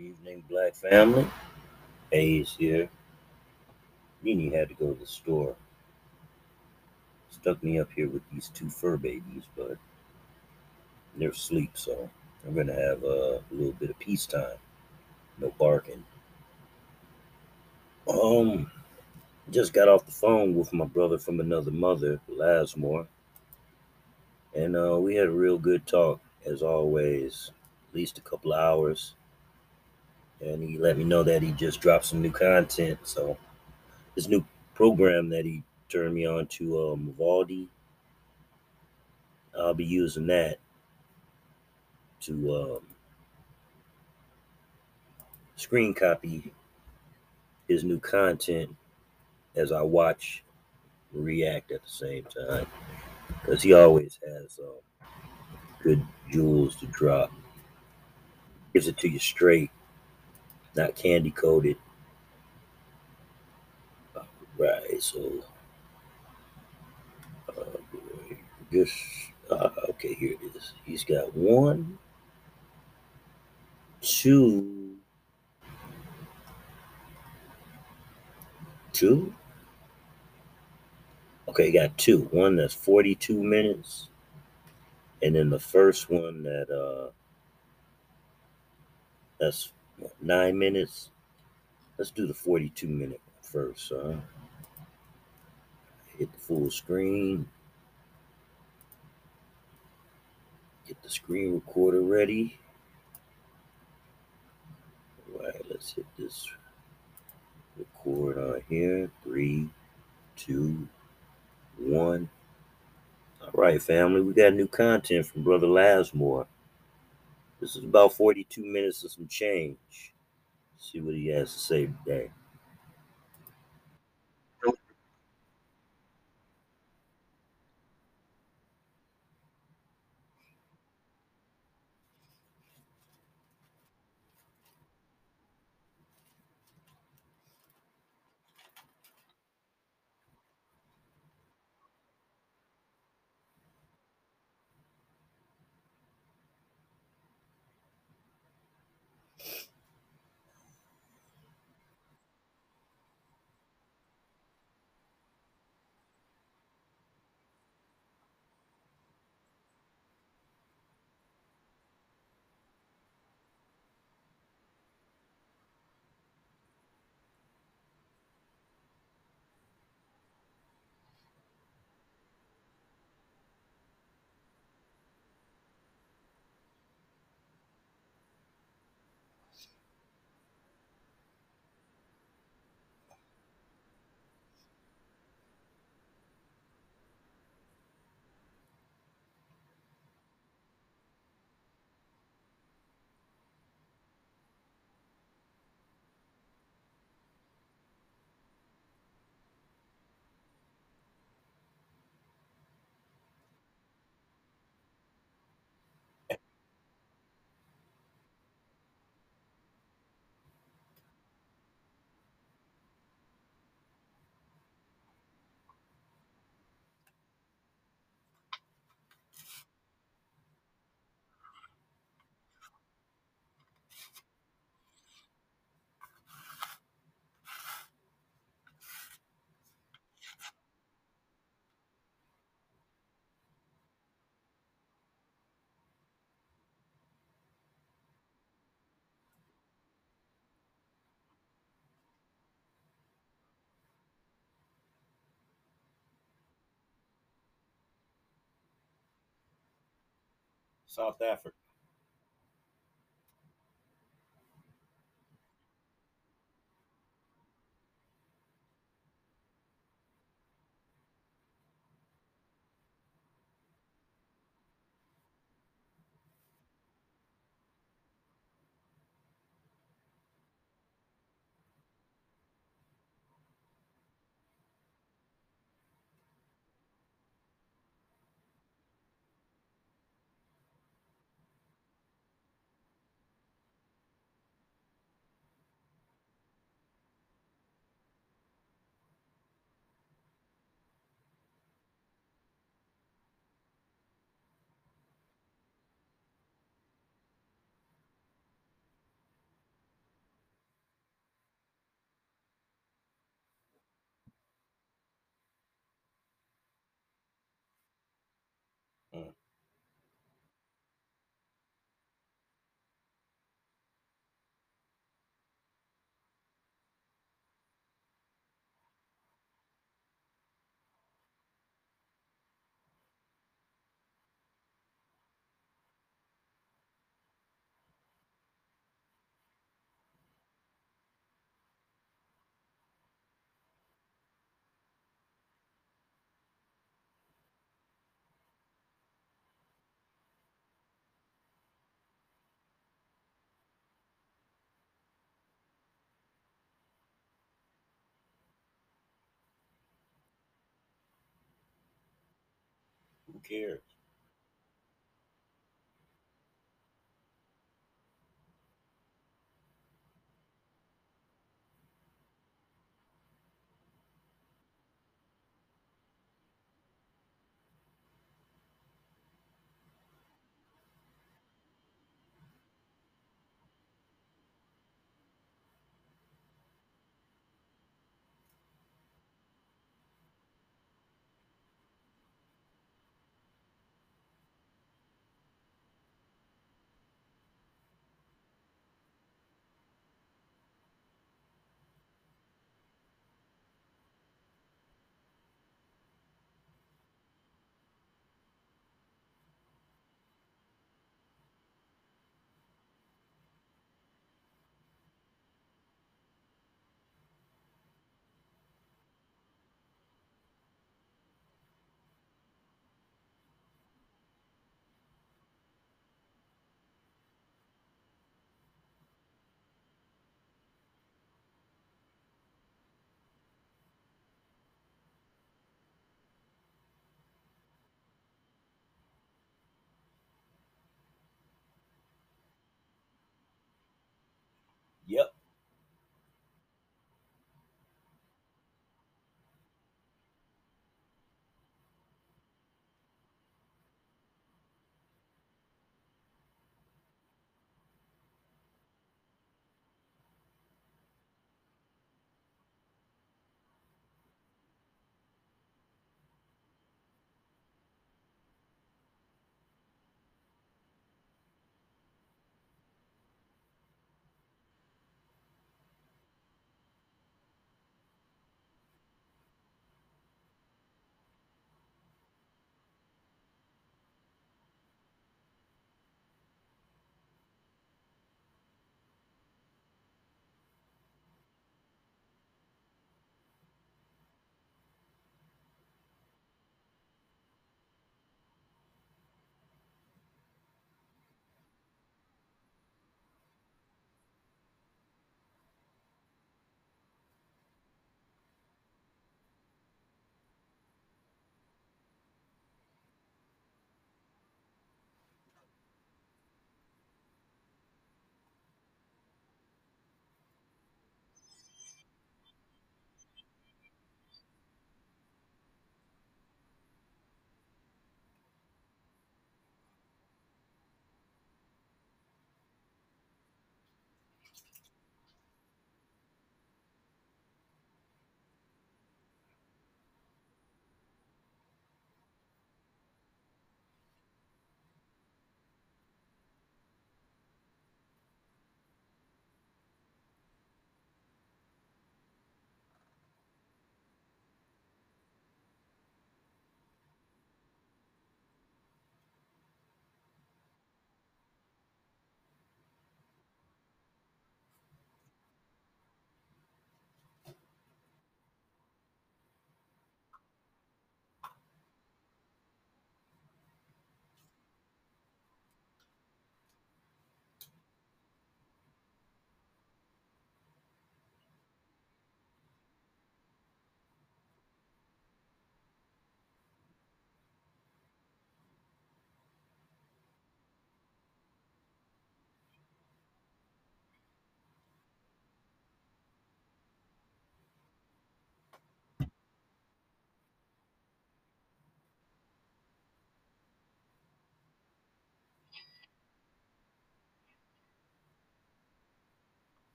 evening, Black family. Hayes here. Nene had to go to the store. Stuck me up here with these two fur babies, but they're asleep, so I'm gonna have a little bit of peace time. No barking. Um, just got off the phone with my brother from another mother, Lazmor, and uh, we had a real good talk, as always. At least a couple hours and he let me know that he just dropped some new content. So this new program that he turned me on to, um, Vivaldi, I'll be using that to um, screen copy his new content as I watch react at the same time because he always has uh, good jewels to drop. Gives it to you straight not candy coated. Right, so uh, just uh, okay. Here it is. He's got one, two, two. Okay, got two. One that's forty-two minutes, and then the first one that uh, that's nine minutes. Let's do the 42 minute first. Huh? Hit the full screen. Get the screen recorder ready. All right, let's hit this record on here. Three, two, one. All right, family, we got new content from Brother Lazmor. This is about 42 minutes of some change. Let's see what he has to say today. South Africa. Who cares?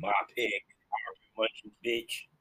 My pick, Harvey Munchkin, bitch.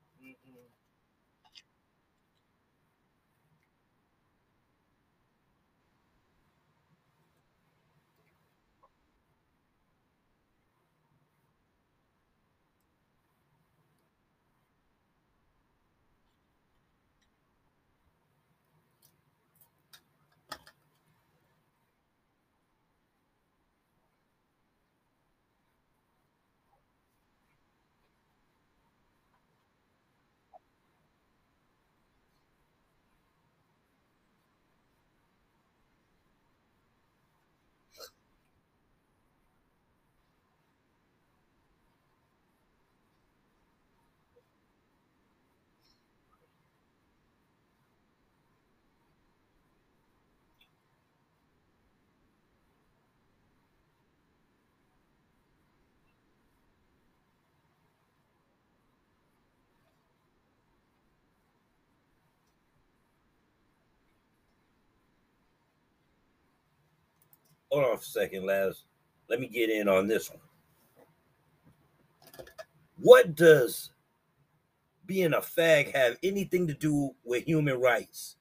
Hold on a second, Laz. Let me get in on this one. What does being a fag have anything to do with human rights?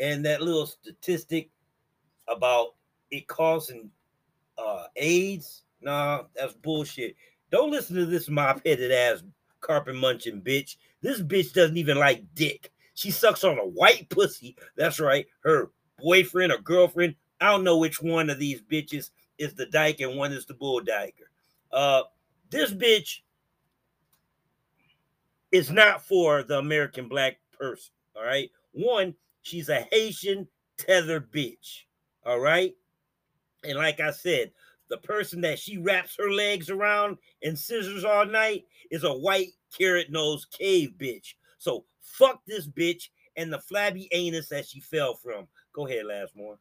And that little statistic about it causing uh, AIDS, nah, that's bullshit. Don't listen to this mop headed ass carpet munching bitch. This bitch doesn't even like dick. She sucks on a white pussy. That's right. Her boyfriend or girlfriend. I don't know which one of these bitches is the dyke and one is the bull dyker. Uh, this bitch is not for the American black person. All right. One, she's a Haitian tether bitch. All right. And like I said, the person that she wraps her legs around and scissors all night is a white carrot nose cave bitch. So fuck this bitch and the flabby anus that she fell from. Go ahead, Lazmor.